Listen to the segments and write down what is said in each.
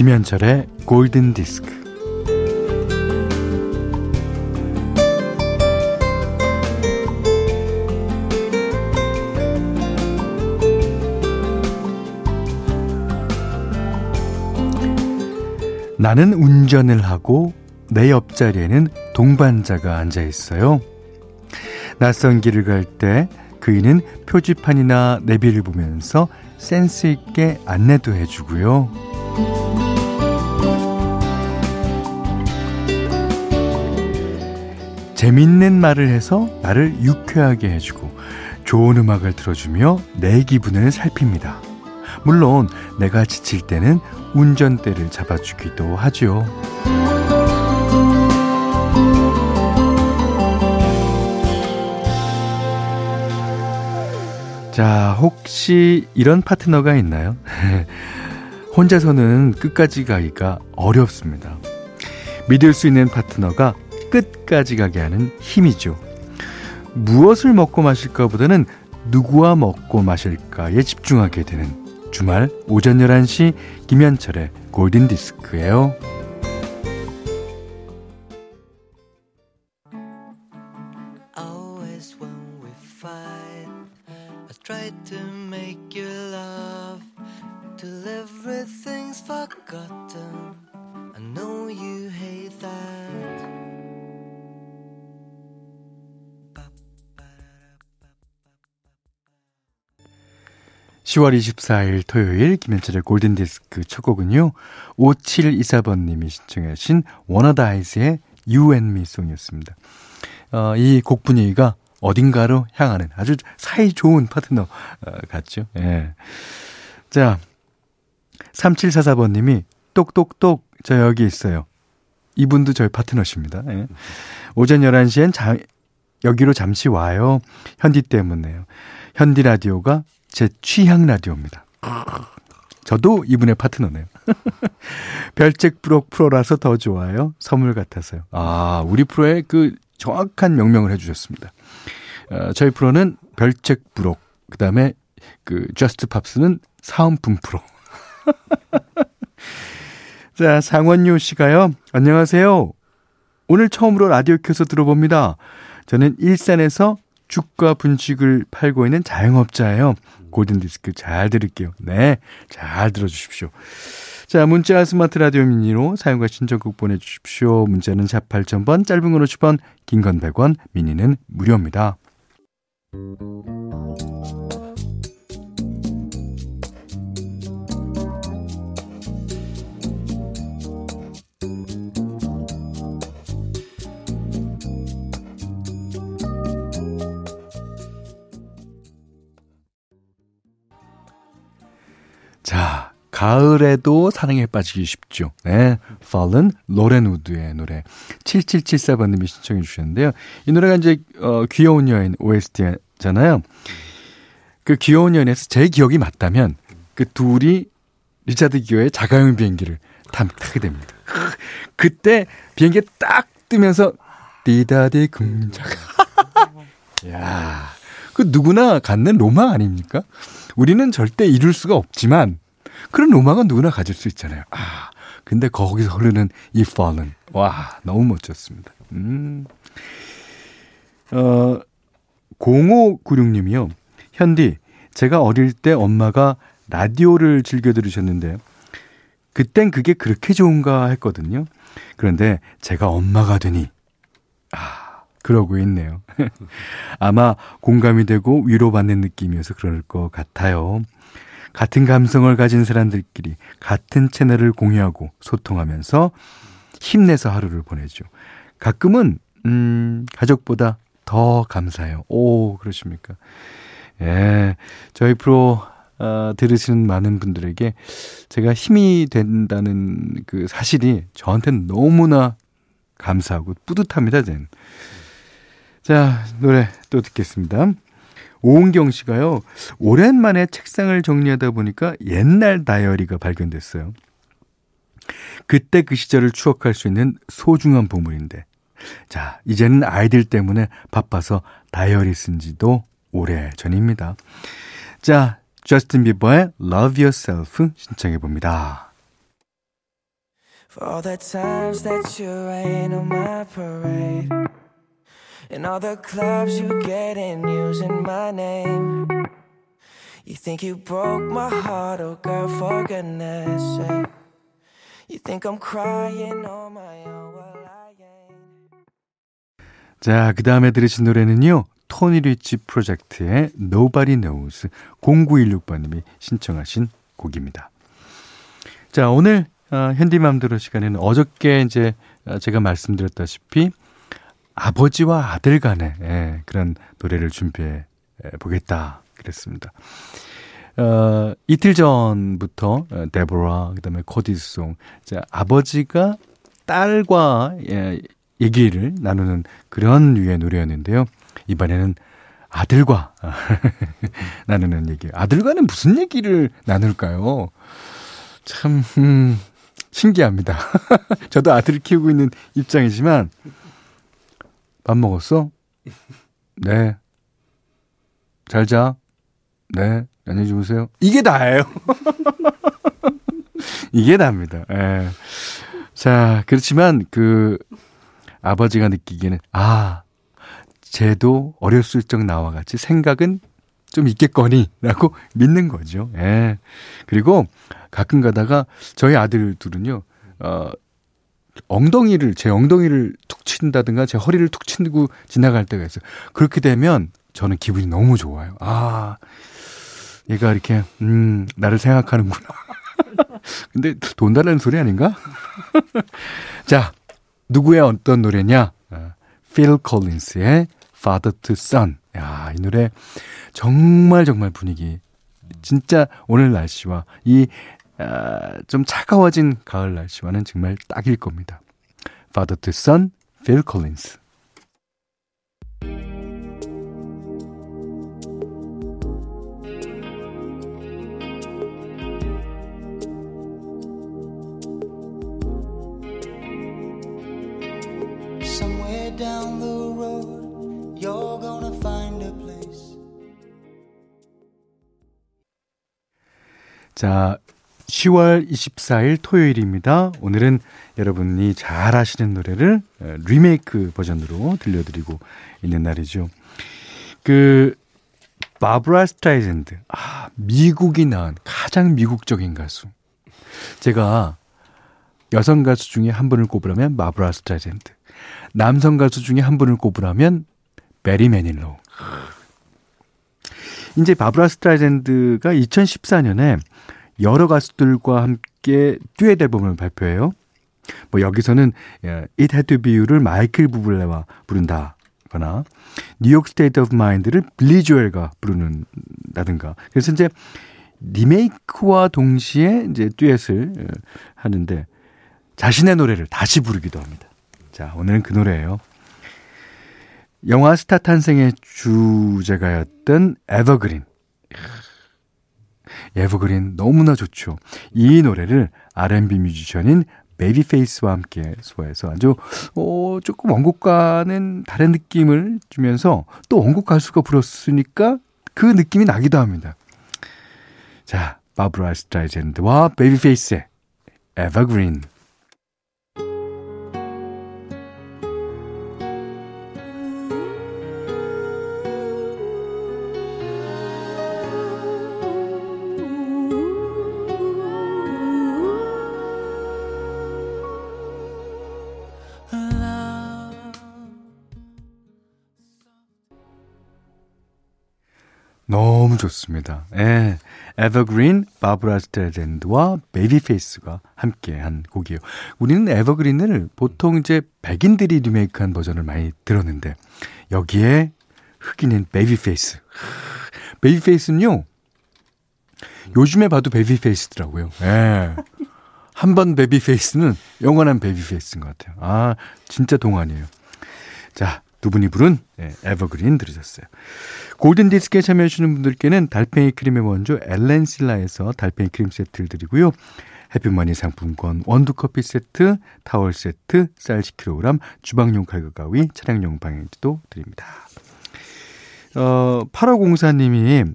김현철의 골든 디스크. 나는 운전을 하고 내 옆자리에는 동반자가 앉아 있어요. 낯선 길을 갈 때 그이는 표지판이나 내비를 보면서 센스 있게 안내도 해주고요. 재밌는 말을 해서 나를 유쾌하게 해주고 좋은 음악을 들어주며 내 기분을 살핍니다. 물론 내가 지칠 때는 운전대를 잡아주기도 하죠. 자, 혹시 이런 파트너가 있나요? 혼자서는 끝까지 가기가 어렵습니다. 믿을 수 있는 파트너가 끝까지 가게 하는 힘이죠. 무엇을 먹고 마실까 보다는 누구와 먹고 마실까에 집중하게 되는 주말 오전 11시 김현철의 골든 디스크예요. 10월 24일 토요일 김현철의 골든디스크 첫 곡은요. 5724번님이 신청하신 워너다이스의 You and Me 송이었습니다. 어, 이 곡 분위기가 어딘가로 향하는 아주 사이 좋은 파트너 어, 같죠. 예. 자, 3744번님이 똑똑똑 저 여기 있어요. 이분도 저희 파트너십니다. 예. 오전 11시엔 자, 여기로 잠시 와요. 현디 때문에요. 현디 라디오가 제 취향 라디오입니다. 저도 이분의 파트너네요. 별책 프로 프로라서 더 좋아요. 선물 같아서요. 아, 우리 프로의 그 정확한 명명을 해주셨습니다. 어, 저희 프로는 별책 프로, 그 다음에 그 Just Pops는 사은품 프로. 자, 상원유 씨가요. 안녕하세요. 오늘 처음으로 라디오 켜서 들어봅니다. 저는 일산에서 죽과 분식을 팔고 있는 자영업자예요. 골든디스크 잘 들을게요. 네, 잘 들어주십시오. 자, 문자 스마트 라디오 미니로 사용과 신청곡 보내주십시오. 문자는 4 8000번, 짧은 건 50원, 긴 건 100원, 미니는 무료입니다. 가을에도 사랑에 빠지기 쉽죠. 네. Fallen, 로렌 우드의 노래. 7774번님이 신청해 주셨는데요. 이 노래가 이제, 어, 귀여운 여인 OST잖아요. 그 귀여운 여인에서 제 기억이 맞다면, 그 둘이 리차드 기어의 자가용 비행기를 타, 타게 됩니다. 그때 비행기 딱 뜨면서, 디다디 금자가. 야 그 누구나 갖는 로망 아닙니까? 우리는 절대 이룰 수가 없지만 그런 로망은 누구나 가질 수 있잖아요. 아, 근데 거기서 흐르는 이 fallen. 와, 너무 멋졌습니다. 음. 어, 0596님이요. 현디, 제가 어릴 때 엄마가 라디오를 즐겨 들으셨는데, 그땐 그게 그렇게 좋은가 했거든요. 그런데 제가 엄마가 되니, 아, 그러고 있네요. 아마 공감이 되고 위로받는 느낌이어서 그럴 것 같아요. 같은 감성을 가진 사람들끼리 같은 채널을 공유하고 소통하면서 힘내서 하루를 보내죠. 가끔은, 음, 가족보다 더 감사해요. 오, 그러십니까? 예. 저희 프로, 어, 들으시는 많은 분들에게 제가 힘이 된다는 그 사실이 저한테는 너무나 감사하고 뿌듯합니다, 전. 자, 노래 또 듣겠습니다. 오은경 씨가요, 오랜만에 책상을 정리하다 보니까 옛날 다이어리가 발견됐어요. 그때 그 시절을 추억할 수 있는 소중한 보물인데. 자, 이제는 아이들 때문에 바빠서 다이어리 쓴 지도 오래 전입니다. 자, 저스틴 비버의 Love Yourself 신청해 봅니다. For the times that you rain on my parade. And all the clubs you get in using my name. You think you broke my heart, oh girl, for goodness sake. You think I'm crying on my own, well I ain't. 자, 그 다음에 들으신 노래는요. 토니 리치 프로젝트의 Nobody Knows 0916번님이 신청하신 곡입니다. 자, 오늘 어, 현디맘대로 시간에는 어저께 이제 어, 제가 말씀드렸다시피 아버지와 아들 간의 예, 그런 노래를 준비해 보겠다 그랬습니다. 어, 이틀 전부터 어, 데보라 그다음에 코디송 이제 아버지가 딸과 예, 얘기를 나누는 그런 류의 노래였는데요. 이번에는 아들과 나누는 얘기. 아들과는 무슨 얘기를 나눌까요? 참 음, 신기합니다. 저도 아들을 키우고 있는 입장이지만 밥 먹었어? 네. 잘 자. 네. 안녕히 주무세요. 이게 다예요. 이게 다입니다. 예. 자, 그렇지만 그 아버지가 느끼기에는 아, 쟤도 어렸을 적 나와 같이 생각은 좀 있겠거니라고 믿는 거죠. 예. 그리고 가끔 가다가 저희 아들 둘은요. 어 엉덩이를 제 엉덩이를 툭 친다든가 제 허리를 툭 치고 지나갈 때가 있어요. 그렇게 되면 저는 기분이 너무 좋아요. 아, 얘가 이렇게 음, 나를 생각하는구나. 근데 돈 달라는 소리 아닌가? 자, 누구의 어떤 노래냐? 필 콜린스의 Father to Son. 야, 이 노래 정말 정말 분위기 진짜 오늘 날씨와 이 아, 좀 차가워진 가을 날씨와는 정말 딱일 겁니다. Father to Son, Phil Collins. 자, 10월 24일 토요일입니다. 오늘은 여러분이 잘 아시는 노래를 리메이크 버전으로 들려드리고 있는 날이죠. 그, 바브라 스트라이젠드. 아, 미국이 낳은 가장 미국적인 가수. 제가 여성 가수 중에 한 분을 꼽으라면 바브라 스트라이젠드. 남성 가수 중에 한 분을 꼽으라면 베리 매닐로우. 이제 바브라 스트라이젠드가 2014년에 여러 가수들과 함께 듀엣 앨범을 발표해요. 뭐 여기서는 예, It Had to Be You를 마이클 부블레와 부른다 거나 New York State of Mind를 빌리 조엘과 부르는다든가. 그래서 이제 리메이크와 동시에 이제 듀엣을 예, 하는데 자신의 노래를 다시 부르기도 합니다. 자, 오늘은 그 노래예요. 영화 스타 탄생의 주제가였던 Evergreen. Evergreen 너무나 좋죠. 이 노래를 R&B 뮤지션인 베이비페이스와 함께 소화해서 아주 어, 조금 원곡과는 다른 느낌을 주면서 또 원곡 가수가 불렀으니까 그 느낌이 나기도 합니다. 자, 바브라 스트라이젠드와 베이비페이스의 Evergreen 좋습니다. 예. Evergreen, 바브라 스트레젠드와 베이비페이스가 함께한 곡이에요. 우리는 Evergreen을 보통 이제 백인들이 리메이크한 버전을 많이 들었는데 여기에 흑인인 베이비페이스. 베이비페이스는요. 요즘에 봐도 baby face더라고요. 예. 한번 베이비페이스는 영원한 baby face인 것 같아요. 아, 진짜 동안이에요. 자, 두 분이 부른 예, 에버그린 들으셨어요. 골든 디스크에 참여해주시는 분들께는 달팽이 크림의 원조 엘렌실라에서 달팽이 크림 세트를 드리고요. 해피머니 상품권, 원두커피 세트, 타월 세트, 쌀 10kg, 주방용 칼과 가위, 차량용 방향지도 드립니다. 어, 8504님이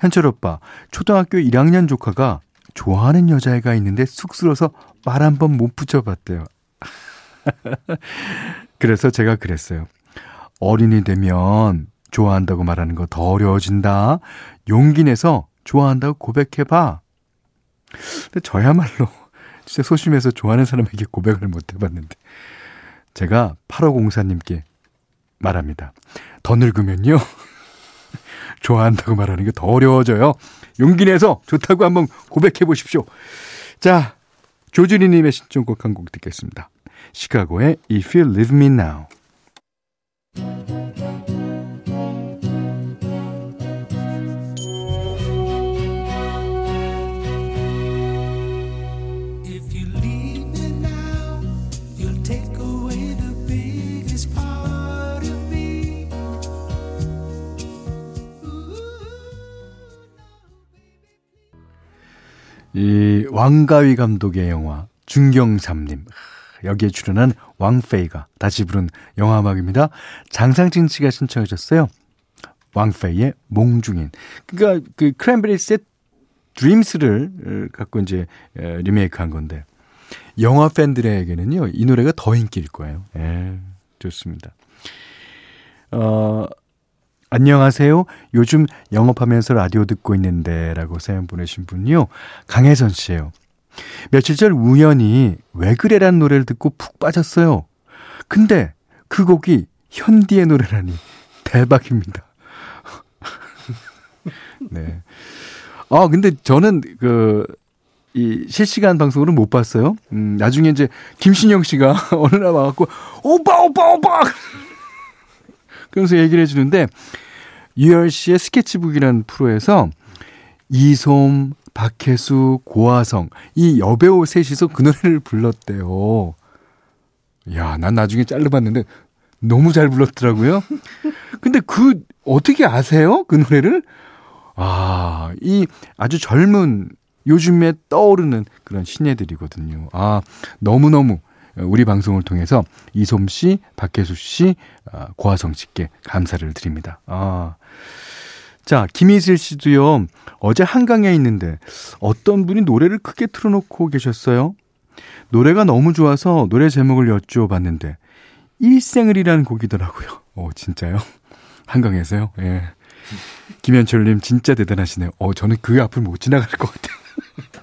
현철 오빠, 초등학교 1학년 조카가 좋아하는 여자애가 있는데 쑥스러워서 말 한 번 못 붙여봤대요. 그래서 제가 그랬어요. 어린이 되면 좋아한다고 말하는 거 더 어려워진다. 용기 내서 좋아한다고 고백해봐. 근데 저야말로 진짜 소심해서 좋아하는 사람에게 고백을 못 해봤는데. 제가 8504님께 말합니다. 더 늙으면요. 좋아한다고 말하는 게 더 어려워져요. 용기 내서 좋다고 한번 고백해 보십시오. 자, 조준희님의 신청곡 한 곡 듣겠습니다. 시카고의 If You Leave Me Now. 이 왕가위 감독의 영화 중경삼님 여기에 출연한 왕페이가 다시 부른 영화 음악입니다. 장상진 씨가 신청하셨어요. 왕페이의 몽중인. 그러니까 그 크랜베리스의 드림스를 갖고 이제 리메이크한 건데 영화 팬들에게는요 이 노래가 더 인기일 거예요. 예, 좋습니다. 어, 안녕하세요. 요즘 영업하면서 라디오 듣고 있는데 라고 사연 보내신 분이요. 강혜선 씨예요. 며칠 전 우연히 왜 그래란 노래를 듣고 푹 빠졌어요. 근데 그 곡이 현디의 노래라니 대박입니다. 네. 아, 근데 저는 그, 이 실시간 방송으로 못 봤어요. 음, 나중에 이제 김신영 씨가 어느 날 와갖고, 오빠, 오빠, 오빠! 그러면서 얘기를 해주는데 유열 씨의 스케치북이라는 프로에서 이솜, 박혜수, 고화성 이 여배우 셋이서 그 노래를 불렀대요. 야, 난 나중에 짤르봤는데 너무 잘 불렀더라고요. 근데 그 어떻게 아세요? 그 노래를? 아, 이 아주 젊은 요즘에 떠오르는 그런 신예들이거든요. 아, 너무너무 우리 방송을 통해서 이솜 씨, 박혜수 씨, 아, 고화성 씨께 감사를 드립니다. 아. 자, 김희슬 씨도요, 어제 한강에 있는데 어떤 분이 노래를 크게 틀어놓고 계셨어요. 노래가 너무 좋아서 노래 제목을 여쭈어봤는데, 일생을이라는 곡이더라고요. 어, 진짜요? 한강에서요? 예. 김현철님 진짜 대단하시네요. 어, 저는 그 앞을 못 지나갈 것 같아요.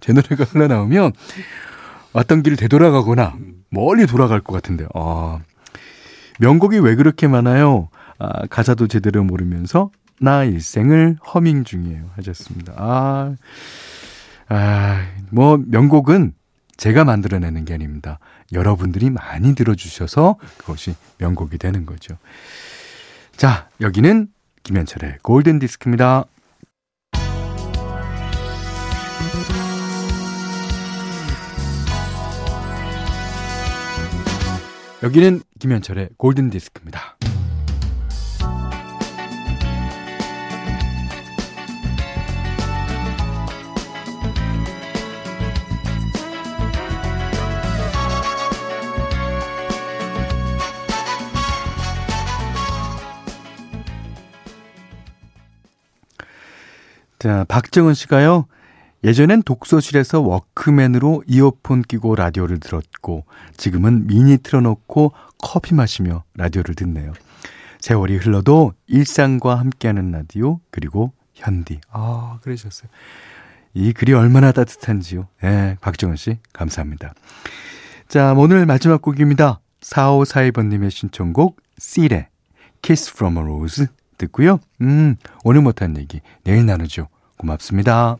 제 노래가 흘러나오면 왔던 길을 되돌아가거나 멀리 돌아갈 것 같은데. 아, 명곡이 왜 그렇게 많아요? 아, 가사도 제대로 모르면서 나 일생을 허밍 중이에요. 하셨습니다. 아, 아, 뭐, 명곡은 제가 만들어내는 게 아닙니다. 여러분들이 많이 들어주셔서 그것이 명곡이 되는 거죠. 자, 여기는 김현철의 골든 디스크입니다. 여기는 김현철의 골든 디스크입니다. 자, 박정은 씨가요. 예전엔 독서실에서 워크맨으로 이어폰 끼고 라디오를 들었고 지금은 미니 틀어놓고 커피 마시며 라디오를 듣네요. 세월이 흘러도 일상과 함께하는 라디오 그리고 현디. 아 그러셨어요. 이 글이 얼마나 따뜻한지요. 네, 박정은 씨 감사합니다. 자 오늘 마지막 곡입니다. 4542번님의 신청곡 씨레 Kiss from a Rose 듣고요. 음 오늘 못한 얘기 내일 나누죠. 고맙습니다.